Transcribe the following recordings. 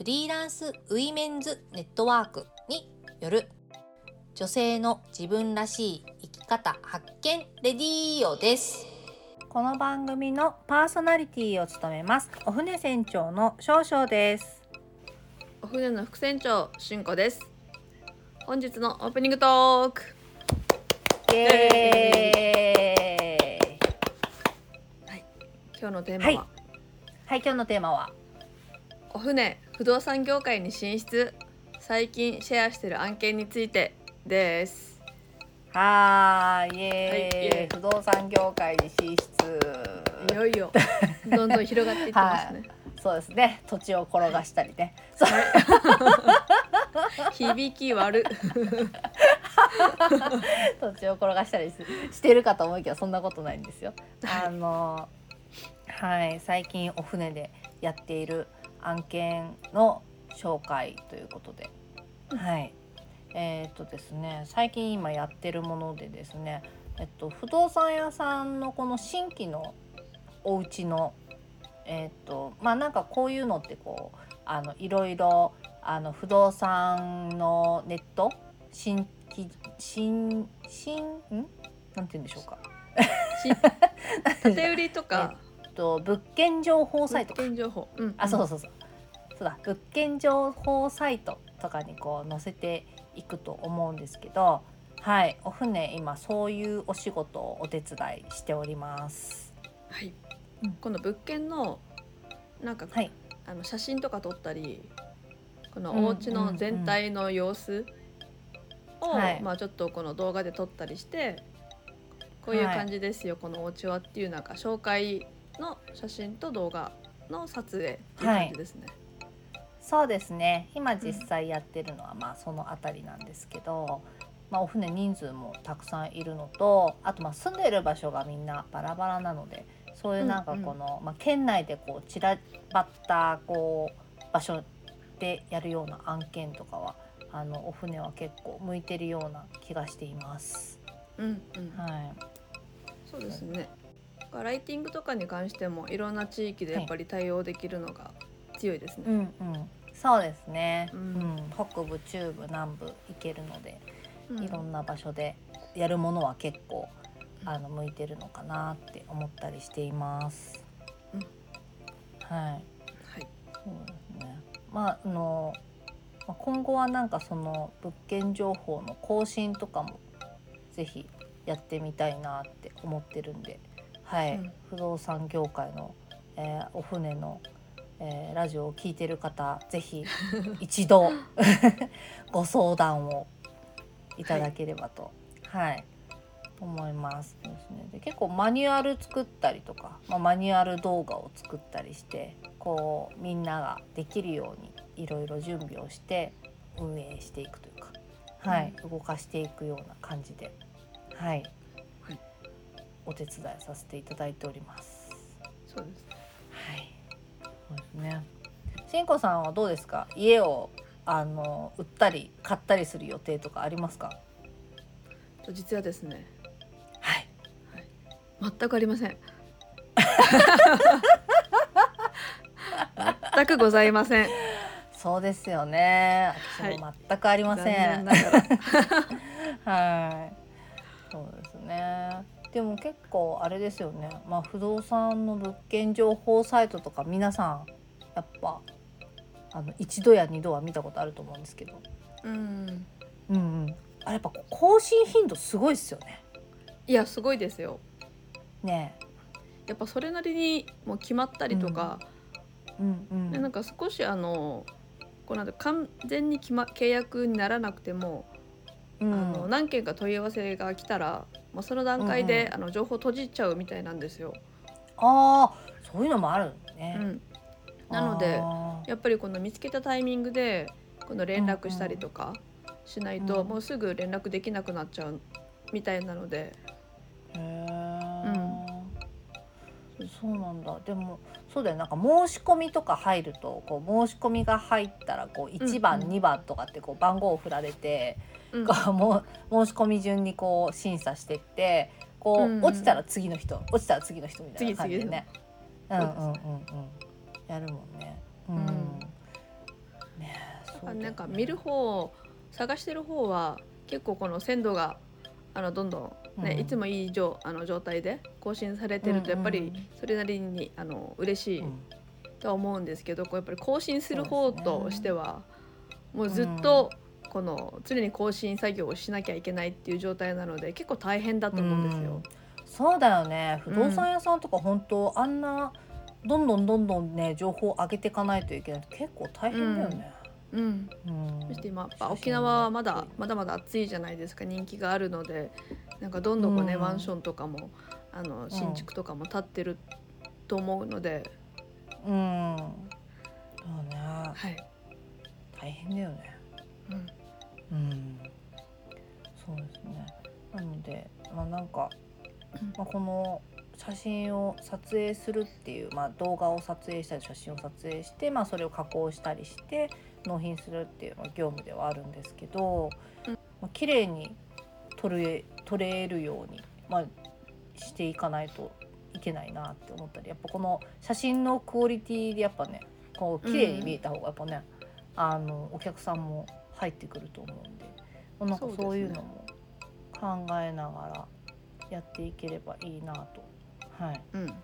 フリーランスウィメンズネットワークによる女性の自分らしい生き方発見レディーオです。この番組のパーソナリティを務めます。お船船長の少々です。お船の副船長しんこです。本日のオープニングトーク。イエーイ。今日のテーマは、はい。はい今日のテーマは？お船不動産業界に進出。最近シェアしてる案件についてです。はーいイエーイ,、不動産業界に進出。いよいよ。どんどん広がっていってますね、そうですね。土地を転がしたりね。響き悪。土地を転がしたりししてるかと思うけどそんなことないんですよ。はい。あのはい。最近お船でやっている案件の紹介ということで、はい。えーっとですね最近今やってるものでですね、えっと、不動産屋さんのこの新規のお家のえーっとまあなんかこういうのってこうあのいろいろあの不動産のネット？新規新新ん？なんて言うんでしょうか。建て売りとかと物件情報サイトか。物件情報、うん。あそうそうそう。そうだ。物件情報サイトとかにこう載せていくと思うんですけどはい。お船今そういうお仕事をお手伝いしております。はい、うん。この物件のなんか、はい。あの写真とか撮ったりこのうん。お家の全体の様子を、はい。まあちょっとこの動画で撮ったりしてこういう感じですよ、このお家はっていうなんか紹介の写真と動画の撮影っていう感じですね。そうですね今実際やってるのはまあそのあたりなんですけど、まあ、お船人数もたくさんいるのとあとまあ住んでる場所がみんなバラバラなのでそういうなんかこの、まあ、県内でこう散らばったこう場所でやるような案件とかはあのお船は結構向いてるような気がしています。うんうんはい、そうですね。ライティングとかに関してもいろんな地域でやっぱり対応できるのが強いですね。うんうん、そうですね、ううんん北部中部南部行けるのでうんいろんな場所でやるものは結構あの向いてるのかなって思ったりしています。うんはい、はい。そうですね。まああのまあ今後はなんかその物件情報の更新とかもぜひやってみたいなって思ってるんで、はい、うん。不動産業界の、えーお船の、えーラジオを聞いてる方ぜひ 一度 ご相談をいただければと、はい。思います。ですね。で結構マニュアル作ったりとか、まあ、マニュアル動画を作ったりしてこうみんなができるようにいろいろ準備をして運営していくというか、はい、動かしていくような感じで、はいはいお手伝いさせていただいております。そうです。はい、そうですね。しんこさんはどうですか？家をあの売ったり買ったりする予定とかありますか？と実はですね、はい。全くありません。全くございません。そうですよね。私も全くありません。残念ながら はい。そうですね。でも結構あれですよね。まあ不動産の物件情報サイトとか皆さんやっぱあの一度や二度は見たことあると思うんですけど、うん。うんうん。あれやっぱ更新頻度すごいですよね。いやすごいですよ。ねやっぱそれなりにもう決まったりとか、え。うんうん。でなんか少しあのこうなんか完全に決ま契約にならなくても、うん、あの何件か問い合わせが来たら、まあ、その段階で、うんうんあの情報閉じちゃうみたいなんですよ。ああそういうのもあるんね。うん、なのであやっぱりこの見つけたタイミングでこの連絡したりとかしないと、うんもうすぐ連絡できなくなっちゃうみたいなので、そうなんだ。でもそうだよ。なんか申し込みとか入るとこう申し込みが入ったらこう1番、うんうん。2番とかってこう番号を振られて、うん。こうもう申し込み順にこう審査してってこう、うんうん落ちたら次の人落ちたら次の人みたいな感じでね。うんうん次うんうん。やるもんね。うん。うん。ねなんか見る方探してる方は結構この鮮度があのどんどんね、うん。いつもいい状あの状態で更新されてるとやっぱりうん。うんそれなりにあの嬉しいうん。とは思うんですけどこうやっぱり更新する方としてはもうずっとこの常に更新作業をしなきゃいけないっていう状態なので結構大変だと思うんですよ。そうだよね。不動産屋さんとか本当、あんなどんどんどんどんね情報を上げていかないといけないと結構大変だよね。うん。うん。そして今やっぱ沖縄はまだまだまだ暑いじゃないですか人気があるのでなんかどんどんこうね、うん。マンションとかもあの新築とかも建ってると思うので、うん。そうね。はい、大変だよね。うん。うん。そうですね。なのでまあなんか、うん。まあ、この写真を撮影するっていう、まあ、動画を撮影したり写真を撮影して、まあ、それを加工したりして納品するっていう、まあ、業務ではあるんですけど、うん。まあ綺麗に撮れ撮れるように、まあ、していかないといけないなって思ったりやっぱこの写真のクオリティでやっぱねこう綺麗に見えた方がやっぱね、あのお客さんも入ってくると思うんで、まあなんかそういうのも考えながらやっていければいいなと、はい、うん。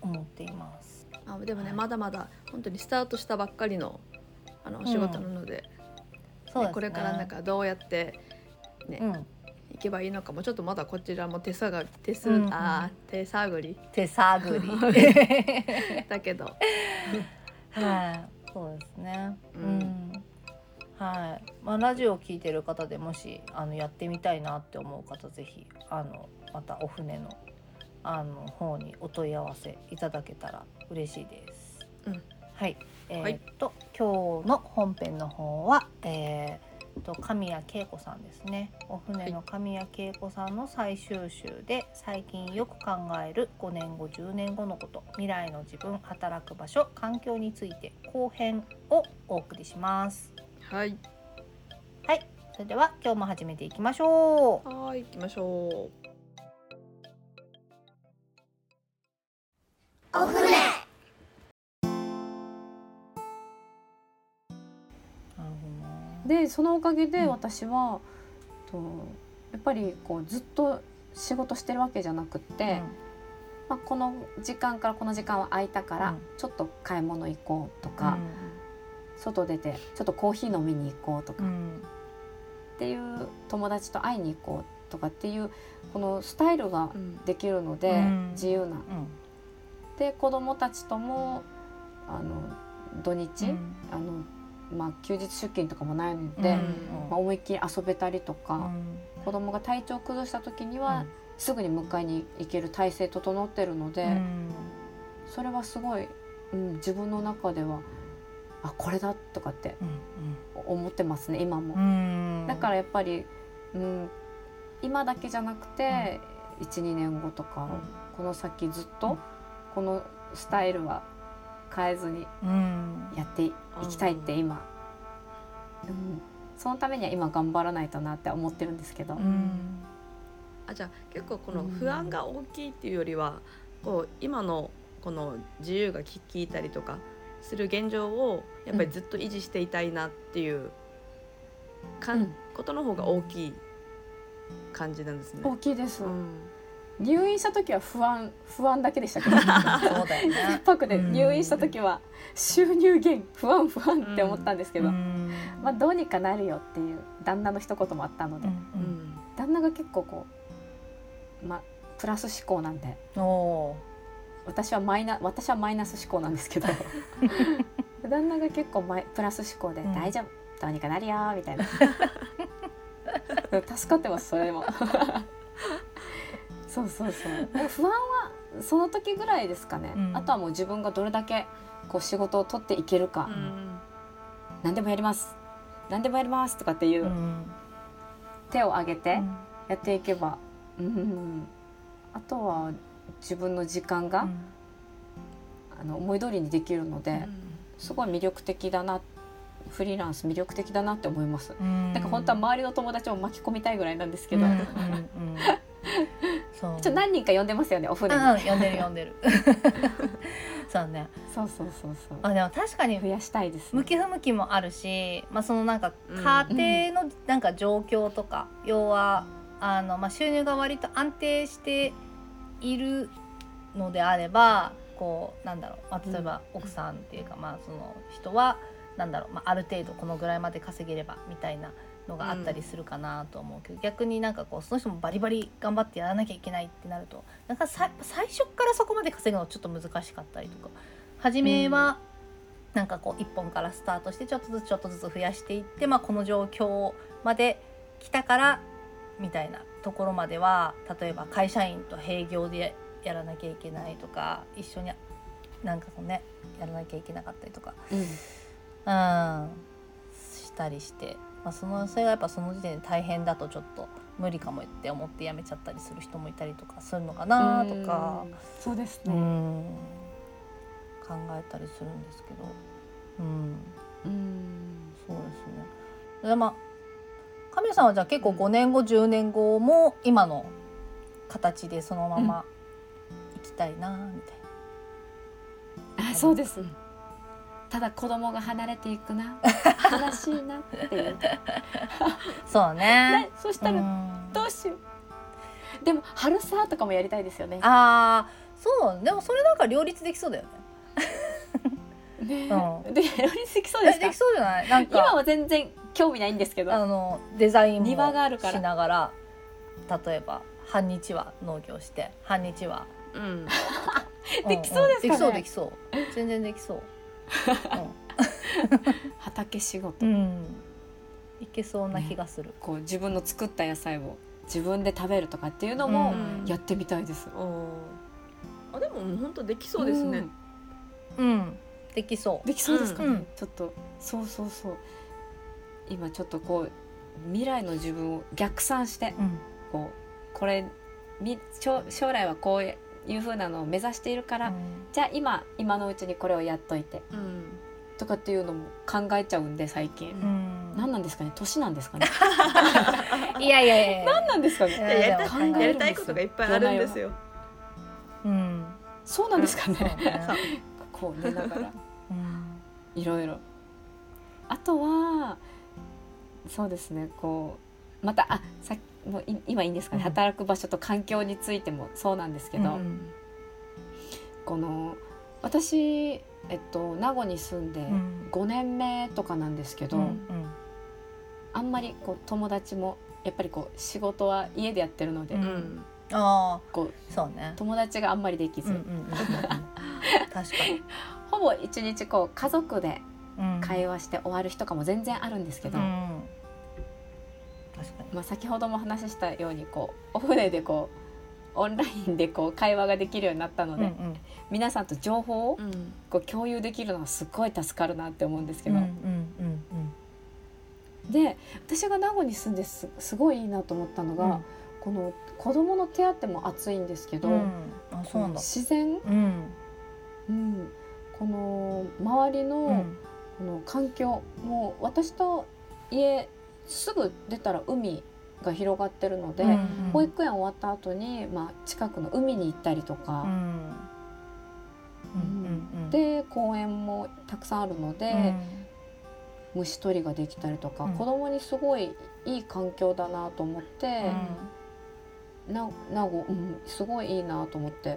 思っています。あでもね、はい。まだまだ本当にスタートしたばっかりのあのお仕事なので,、そうですね。これからなんかどうやってね、うん、いけばいいのかもちょっとまだこちらも手探り手す、うん。うんあー手探り。手探り。だけど、はい、そうですね。ううん。ん。はい、まあラジオを聞いてる方でもしあのやってみたいなって思う方ぜひあのまたお船のあの方にお問い合わせいただけたら嬉しいです。うん。はい、えはいーっと、今日の本編の方は、えーっと神谷恵子さんですね。お船の神谷恵子さんの最終集で最近よく考える5年後10年後のこと未来の自分働く場所環境について後編をお送りします。はいはい、それでは今日も始めていきましょう。はい行きましょうお船でそのおかげでうん。私は、とやっぱりこうずっと仕事してるわけじゃなくって、まあ、この時間からこの時間は空いたから、うん。ちょっと買い物行こうとか、外出てちょっとコーヒー飲みに行こうとか、っうん。ていう友達と会いに行こうとかっていうこのスタイルがうん。できるので、うん。自由な。うん。で子供たちともあの土日、うん。あのまあ、休日出勤とかもないのうんで、うん。まあ、思いっきり遊べたりとか。うん。子供が体調崩した時には、すぐに迎えに行ける体制整ってるので、うん。それはすごい、うん、自分の中ではあこれだとかって思ってますね今も。うん。だからやっぱり、うん、今だけじゃなくて、12年後とか、この先ずっと、うん。このスタイルは変えずにうん。やっていきたいって今、うん、そのためには今頑張らないとなって思ってるんですけど。うん。あじゃあ結構この不安が大きいっていうよりは、こう今のこの自由がき聞いたりとかする現状をやっぱりずっと維持していたいなっていうかん、うん。ことの方が大きい感じなんですね。大きいです、うん入院した時は不安不安だけでしたけど。そうだよね。で入院した時は収入減不安不安って思ったんですけど、うん。まあどうにかなるよっていう旦那の一言もあったので、ううん。ん旦那が結構こうまあプラス思考なんで。私はマイナ私はマイナス思考なんですけど。旦那が結構マイプラス思考で、うん。大丈夫どうにかなるよみたいな。助かってますそれでもそうそうそう。不安はその時ぐらいですかね、うん。あとはもう自分がどれだけこう仕事を取っていけるか、うん。何でもやります。何でもやりますとかっていううん。手を挙げてやっていけば、うん。あとは自分の時間が、あの思い通りにできるので、すごい魅力的だなフリーランス魅力的だなって思います。うん。なんか本当は周りの友達も巻き込みたいぐらいなんですけど、うんう。んちうんそうょ何人か呼んでますよねお船に。うん呼んでる呼んでる。そうね。そうそうそうそう。あでも確かに増やしたいです、向き不向きもあるし、まあ、そのなんかうん。家庭のなんか状況とか、要はあの、まあ、収入が割と安定しているのであればこうなんだろう、まあ、例えば奥さんっていうか、まあ、その人はなんだろう、まあ、ある程度このぐらいまで稼げればみたいなのがあったりするかなと思うけど、逆になんかこうその人もバリバリ頑張ってやらなきゃいけないってなるとなんかさ最初からそこまで稼ぐのちょっと難しかったりとか初めは、なんかこう1本からスタートしてちょっとずつちょっとずつ増やしていって、まあ、この状況まで来たからみたいなところまでは例えば会社員と併業でやらなきゃいけないとか一緒になんかこうねやらなきゃいけなかったりとか、うん。うん、したりして、まあ、そのそれがやっぱその時点で大変だとちょっと無理かもって思ってやめちゃったりする人もいたりとかするのかなとか。うんそうですうね。ん考えたりするんですけど、うん、うんそうですね。でまあ神谷さんはじゃあ結構5年後10年後も今の形でそのまま生きたいなみたいあそうです。ただ子供が離れていくな 悲しいなっていう。な。そうだね。そしうたらんどうしよう。でも春さとかもやりたいですよね。ああそうでもそれなんか両立できそうだよね。ねうで両立できそうですでき。そうじゃない？なん今かは全然興味ないんですけど。あのデザインも庭があるからしながら例えば半日は農業して半日はうん できそうですかね？できそうできそう全然できそう畑仕事、うん、うん、いけそうな気がする、こう自分の作った野菜を自分で食べるとかっていうのもうん。やってみたいです。あでも本当できそうですね。ん。うん、できそう。できそうですかね、うん。ちょっとそうそうそう。今ちょっとこう未来の自分を逆算してうん。こうこれみ将将来はこういう風なのを目指しているから、じゃあ今今のうちにこれをやっといてうん。とかっていうのも考えちゃうんで最近、うん。何なんですかね？年なんですかね？いやいやいや 何なんですかね？ややりたいことがいっぱいあるんですよ。うんそうなんですかね、こう寝ながら。うん。いろいろ。あとはそうですねこうまたあさっきもうい今いいんですかね、うん。働く場所と環境についてもそうなんですけど、うんこの私、えっと、名護に住んでうん。5年目とかなんですけど、うんあんまりこう友達もやっぱりこう仕事は家でやってるので、ううん。んああこうそうね。友達があんまりできず、確かに。ほぼ一日こう家族でうん。会話して終わる日とかも全然あるんですけど、うんまあ、先ほども話したようにこうお船でこうオンラインでこう会話ができるようになったので、うんうん。皆さんと情報をうん。こう共有できるのがすごい助かるなって思うんですけど、うんうんうんで私が名護に住んですすごいいいなと思ったのが、うん。この子どもの手当も熱いんですけど、うん。あそうなんだ。自然、うん。うん、この周りの,、うん。この環境もう私と家すぐ出たら海が広がってるので、うん保育園終わった後にまあ、近くの海に行ったりとか、うん。うんうんで公園もたくさんあるので、うん。虫取りができたりとか、うん。子供にすごいいい環境だなと思って、な名護、うん、すごいいいなと思って。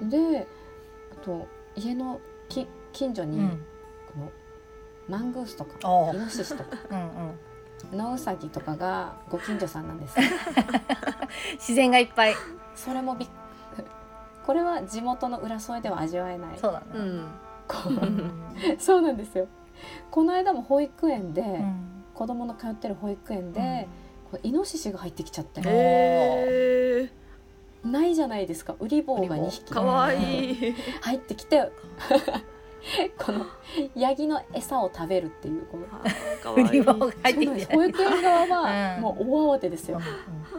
う、んであと家のき近所に、うん。このマングースとかイノシシとか。うんうんノウサギとかがご近所さんなんです。自然がいっぱい。それもびっこれは地元の浦添では味わえない。そうだね。うん。そうなんですよ。この間も保育園で、うん。子供の通ってる保育園で、こうイノシシが入ってきちゃって、へないじゃないですか。ウリ坊が2匹。かわいい。入ってきて このヤギの餌を食べるっていうこの売り場が入ってきて保育園側はうん。もう大慌てですよ。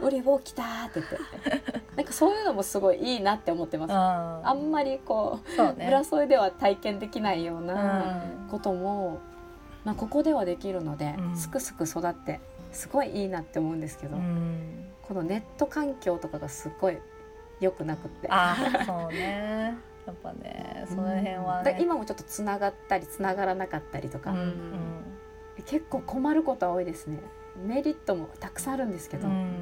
うん「ウリボ来た!」って言って。なんかそういうのもすごいいいなって思ってます。ああんまりこそうね。う浦添では体験できないようなうん。ことも、まあ、ここではできるので、うん。すくすく育ってすごいいいなって思うんですけど、うん。このネット環境とかがすごい良くなくって。あーそうねやっぱねその辺はね。だ今もちょっとつながったりつながらなかったりとか、うんうん。結構困ることは多いですね。メリットもたくさんあるんですけど、うん。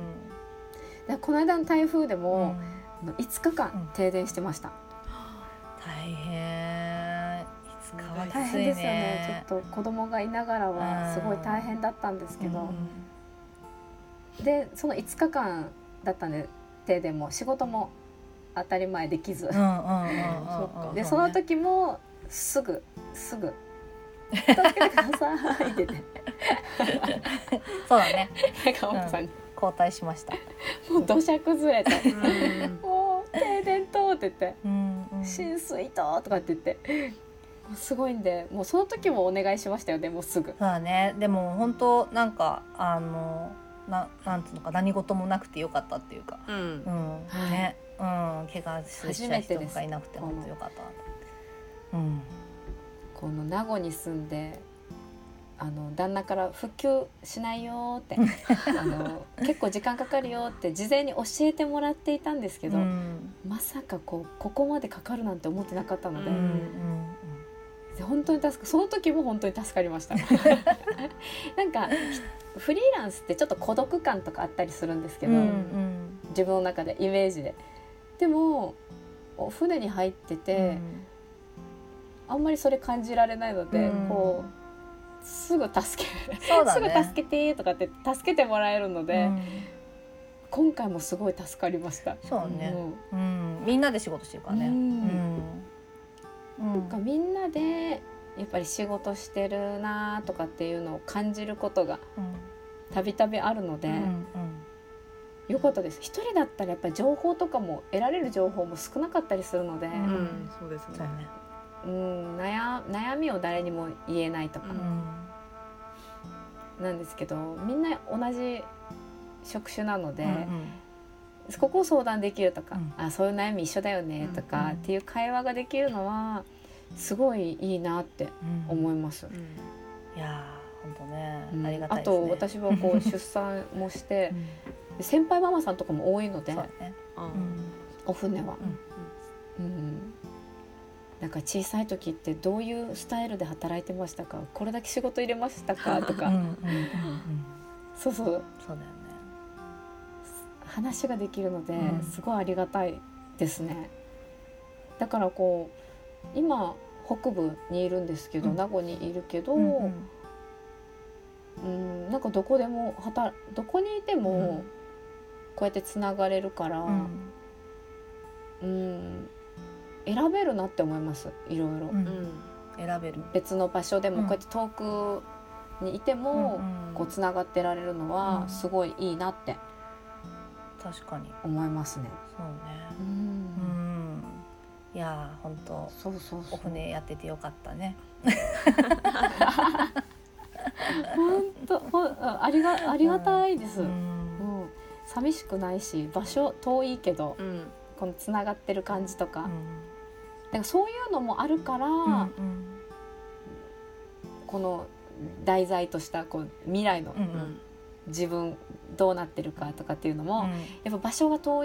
でこの間の台風でうも、ん。あの5日間停電してました、大変。いつかはきついね。大変ですよね。ちょっと子供がいながらはすごい大変だったんですけど、でその5日間だったんで停電も。仕事も当たり前できず、でその時もすぐすぐ「助けてください」って言ってそうだね。川本さん。に、交代しました。もう土砂崩れてうん「もう停電と」って言って。うんうん「浸水と」とかって言って。すごいんでもうその時もお願いしましたよねもうすぐ。そうだね。でも本当なんかあのななんつうのか何事もなくてよかったっていうか。うん。うん、はい。ねうん怪我し初ためてです。人がいなくて本当よかったなうん。この名護に住んであの旦那から復旧しないよってあの結構時間かかるよって事前に教えてもらっていたんですけど、うん。まさかこうここまでかかるなんて思ってなかったので、うんうん。で本当に助かその時も本当に助かりました。なんかフリーランスってちょっと孤独感とかあったりするんですけど、うんうん。自分の中でイメージででもお船に入ってて、あんまりそれ感じられないので、うん。こうすぐ助けね。すぐ助けてとかって助けてもらえるので、うん。今回もすごい助かりました。そうね。うん。うん。みんなで仕事してるからね。うん。うん。なんかみんなでやっぱり仕事してるなとかっていうのを感じることがたびたびあるので、うん。うんよかったです。一人だったらやっぱり情報とかも得られる情報も少なかったりするので、ううんんそうですね。そうねうん悩悩みを誰にも言えないとか。うん。なんですけど、みんな同じ職種なので、うんここを相談できるとか、うん。あそういう悩み一緒だよねとか、うん。っていう会話ができるのはすごいいいなってうん。思います。うん。いやー本当ねうん。ありがたいあですね。と私はこう 出産もしてで先輩ママさんとかも多いのでお船は、うん。なんか小さい時ってどういうスタイルで働いてましたか？これだけ仕事入れましたか？とか、そうそう。そうだよね。話ができるので、うん。すごいありがたいですね。だからこう今北部にいるんですけど、うん。名護にいるけど、うんなんかどこでも働どこにいてうん。もこうやってつながれるから、うん。うん。選べるなって思いますいろいろ、うん。うん選べる。別の場所でうん。もこうやって遠くにいても、うんこうつながってられるのはうん。すごいいいなって確かに。思いますね。そうね。ううん。んいやー本当そうそうそう。お船やっててよかったね。本当ほんうんありがありがたいです。ううんん寂しくないし場所遠いけどうん。このつながってる感じとか、うん。だからそういうのもあるから、うんこの題材としたこう未来のうんうん。自分どうなってるかとかっていうのも、やっぱ場所が遠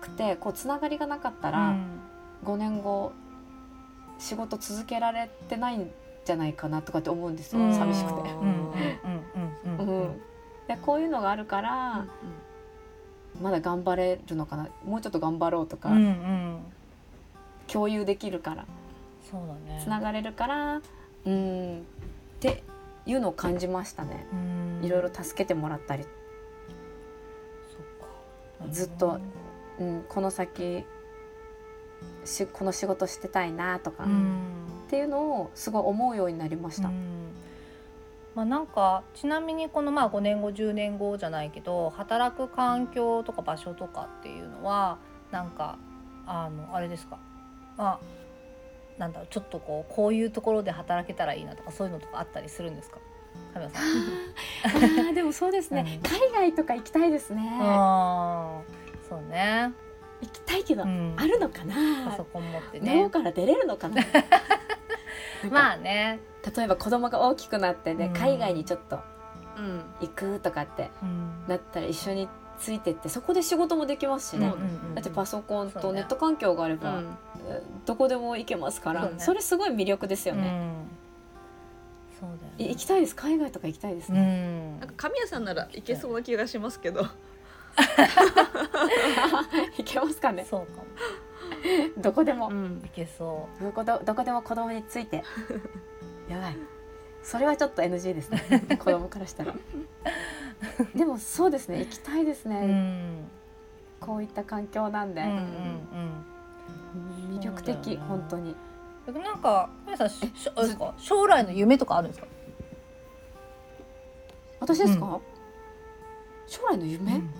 くてこうつながりがなかったら、5年後仕事続けられてないんじゃないかなとかって思うんですよ、うん。寂しくて。うんうんうんうんうんでこういうのがあるから、まだ頑張れるのかな？もうちょっと頑張ろうとか、うんうん。共有できるから。そうだね。つながれるからうん。っていうのを感じましたね。うん。いろいろ助けてもらったり、ずっとうん、この先しこの仕事してたいなとか、っうん。ていうのをすごい思うようになりました。うんまあ、なんかちなみにこのまあ5年後10年後じゃないけど働く環境とか場所とかっていうのはなんかあのあれですか、まあ、なんだろうちょっとこうこういうところで働けたらいいなとかそういうのとかあったりするんですか？神谷さん。あーでもそうですね、うん海外とか行きたいですね。あーそうね、行きたいけど、うん、あるのかな？パソコン持って脳ねから出れるのかな？まあね、例えば子供が大きくなってね、うん。海外にちょっとうん。行くとかってうん。なったら一緒についてってそこで仕事もできますしね、うんうんだってパソコンとネット環境があれば、うん。えどこでも行けますからそ,、それすごい魅力ですよね、うん、そうだよね。い行きたいです。海外とか行きたいですうね、ん。なんか神谷さんならいけそうな気がしますけど。行けますかね。そうかも どこでも、うんいけそどこどどこでも子供について。やばい。それはちょっと NG ですね。子供からしたら。でもそうですね。行きたいですう、ね、うん、こういった環境なんで、うんうん魅力的、本当に。なんか皆さん将来の夢とかあるんですか？私ですか、う将来の夢、うん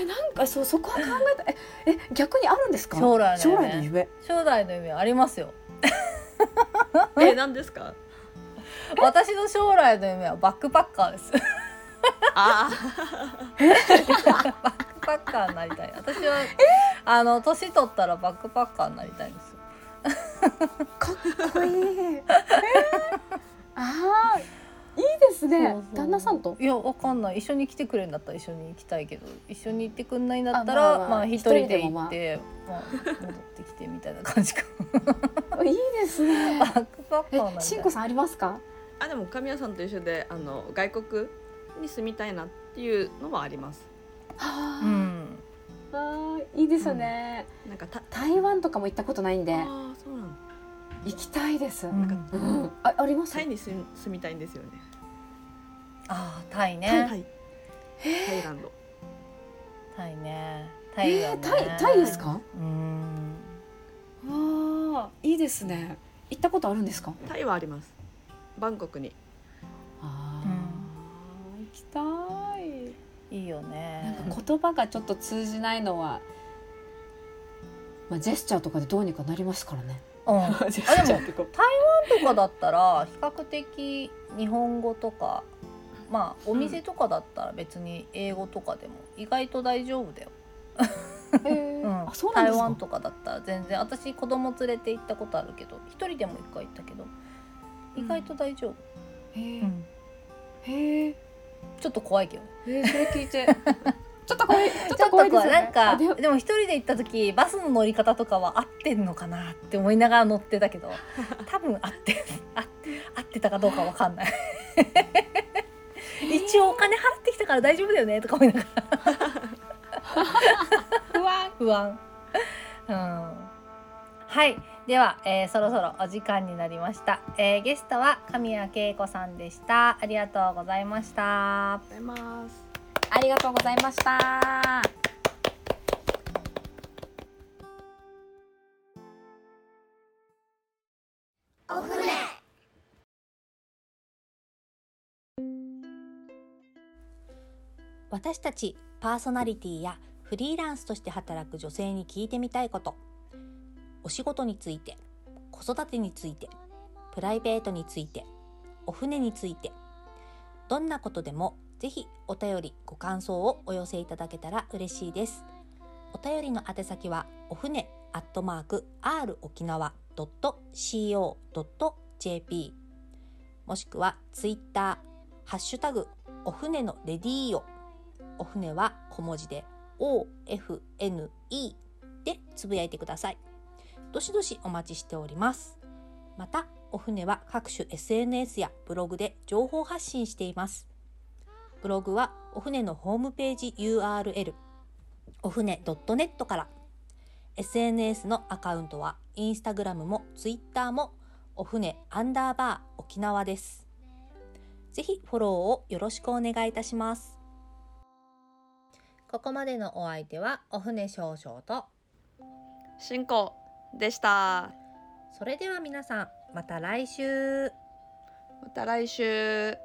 えなんかそうそこは考えた。ええ逆にあるんですか？将来の夢。将来の夢。将来の夢ありますよ。え何ですか？私の将来の夢はバックパッカーです。あ バックパッカーになりたい。私はあの年取ったらバックパッカーになりたいんですよ。かっこいい、え？ー、ああいいですね。そうそう。旦那さんと？いやわかんない。一緒に来てくれるんだったら一緒に行きたいけど一緒に行ってくんないんだったあらまあまあ。まあ一人で行ってまあ戻ってきてみたいな感じかいいですね。バックパッカーなりたいしんこさんありますか？あでも神谷さんと一緒であの外国に住みたいなっていうのはあります。はあ、うん。あーいいですよね、なんかた台湾とかも行ったことないんで。ああそうなの行きたいです、ううんん。ああります？タイに住み住みたいんですよね。あータイね。タイタイ。ランド。タイね。タイタイタイですか？うん。ああいいですね。行ったことあるんですか？タイはあります。バンコクに。あうん。行きたい。いいよなんねか言葉がちょっと通じないのは、まあ、ジェスチャーとかでどうにかなりますからね。うん。ジェスチャーってこう。とかだったら比較的日本語とかまあお店とかだったら別に英語とかでも意外と大丈夫だよ、え 台湾とかだったら全然。私子供連れて行ったことあるけど一人でも一回行ったけど意外と大丈夫、へえうん。へえちょっと怖いけどえそれ聞いて ちょっと怖いちょっとと怖いですよね。なんかあでも一人で行った時バスの乗り方とかは合ってんのかなって思いながら乗ってたけど 多分合ってあ合ってたかどうかわかんない。一応お金払ってきたから大丈夫だよねとか思いながら。不安。不安。うん。はい。では、えーそろそろお時間になりました、えーゲストは神谷恵子さんでした。ありがとうございました。ございますありがとうございました。私たちパーソナリティやフリーランスとして働く女性に聞いてみたいこと。お仕事について子育てについてプライベートについてお船について。どんなことでもぜひお便りご感想をお寄せいただけたら嬉しいですお便りの宛先はお船アットマーク r 沖縄 .co.jp もしくはツイッターハッシュタグお船のレディーオお船は小文字で OFNE でつぶやいてください。どしどしお待ちしております。また、お船は各種 SNS やブログで情報発信しています。ブログはお船のホームページ URL お船 .net から SNS のアカウントはインスタグラムもツイッターもお船アンダーバー沖縄です。ぜひフォローをよろしくお願いいたします。ここまでのお相手はお船少々と、進行でしたそれでは皆さんまた来週。また来週